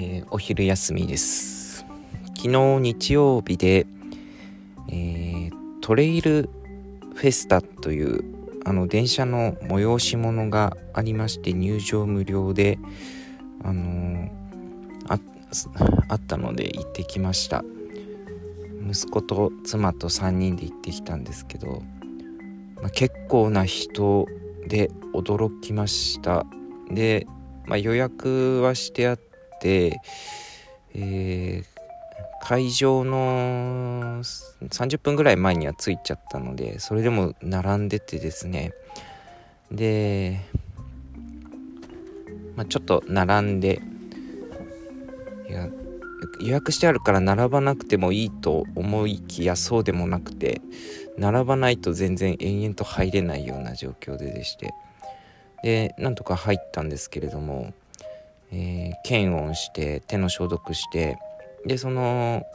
えお昼休みです。昨日日曜日で、えー、トレイルフェスタというあの電車の催し物がありまして入場無料であのー、ああったので行ってきました。息子と妻と3人で行ってきたんですけど、まあ、結構な人で驚きました。で、まあ、予約はしてあって、えー、会場の30分ぐらい前には着いちゃったのでそれでも並んでてですね。で、まあ、ちょっと並んでいや予約してあるから並ばなくてもいいと思いきやそうでもなくて並ばないと全然延々と入れないような状況ででして。でなんとか入ったんですけれども、えー、検温して手の消毒してでその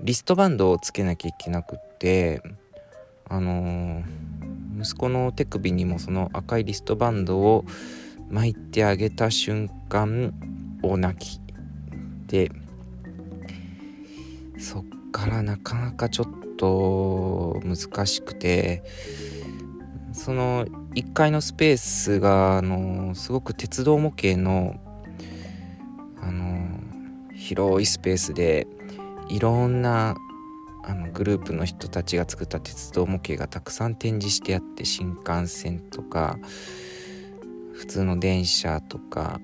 リストバンドをつけなきゃいけなくってあのー、息子の手首にもその赤いリストバンドを巻いてあげた瞬間大泣きでそっからなかなかちょっと難しくてその1階のスペースがあのすごく鉄道模型のあの広いスペースでいろんなあのグループの人たちが作った鉄道模型がたくさん展示してあって新幹線とか普通の電車とか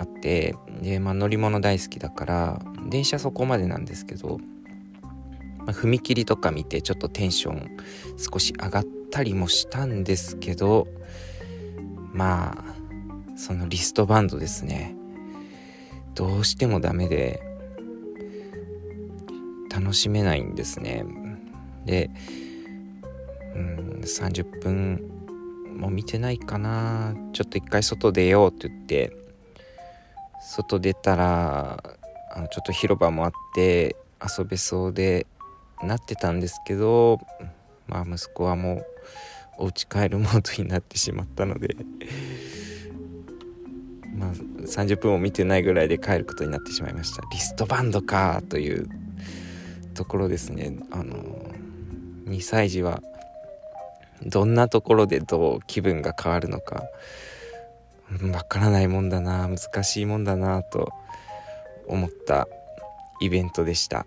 あってで、まあ、乗り物大好きだから電車そこまでなんですけど、まあ、踏切とか見てちょっとテンション少し上がってたりもしたんですけどまあそのリストバンドですね。どうしてもダメで楽しめないんですね。でうん30分も見てないかな。ちょっと一回外出ようって言って外出たらあのちょっと広場もあって遊べそうでなってたんですけどまあ息子はもうお家帰るモードになってしまったのでまあ30分も見てないぐらいで帰ることになってしまいました。リストバンドかというところですね。あの2歳児はどんなところでどう気分が変わるのかわからないもんだな難しいもんだなと思ったイベントでした。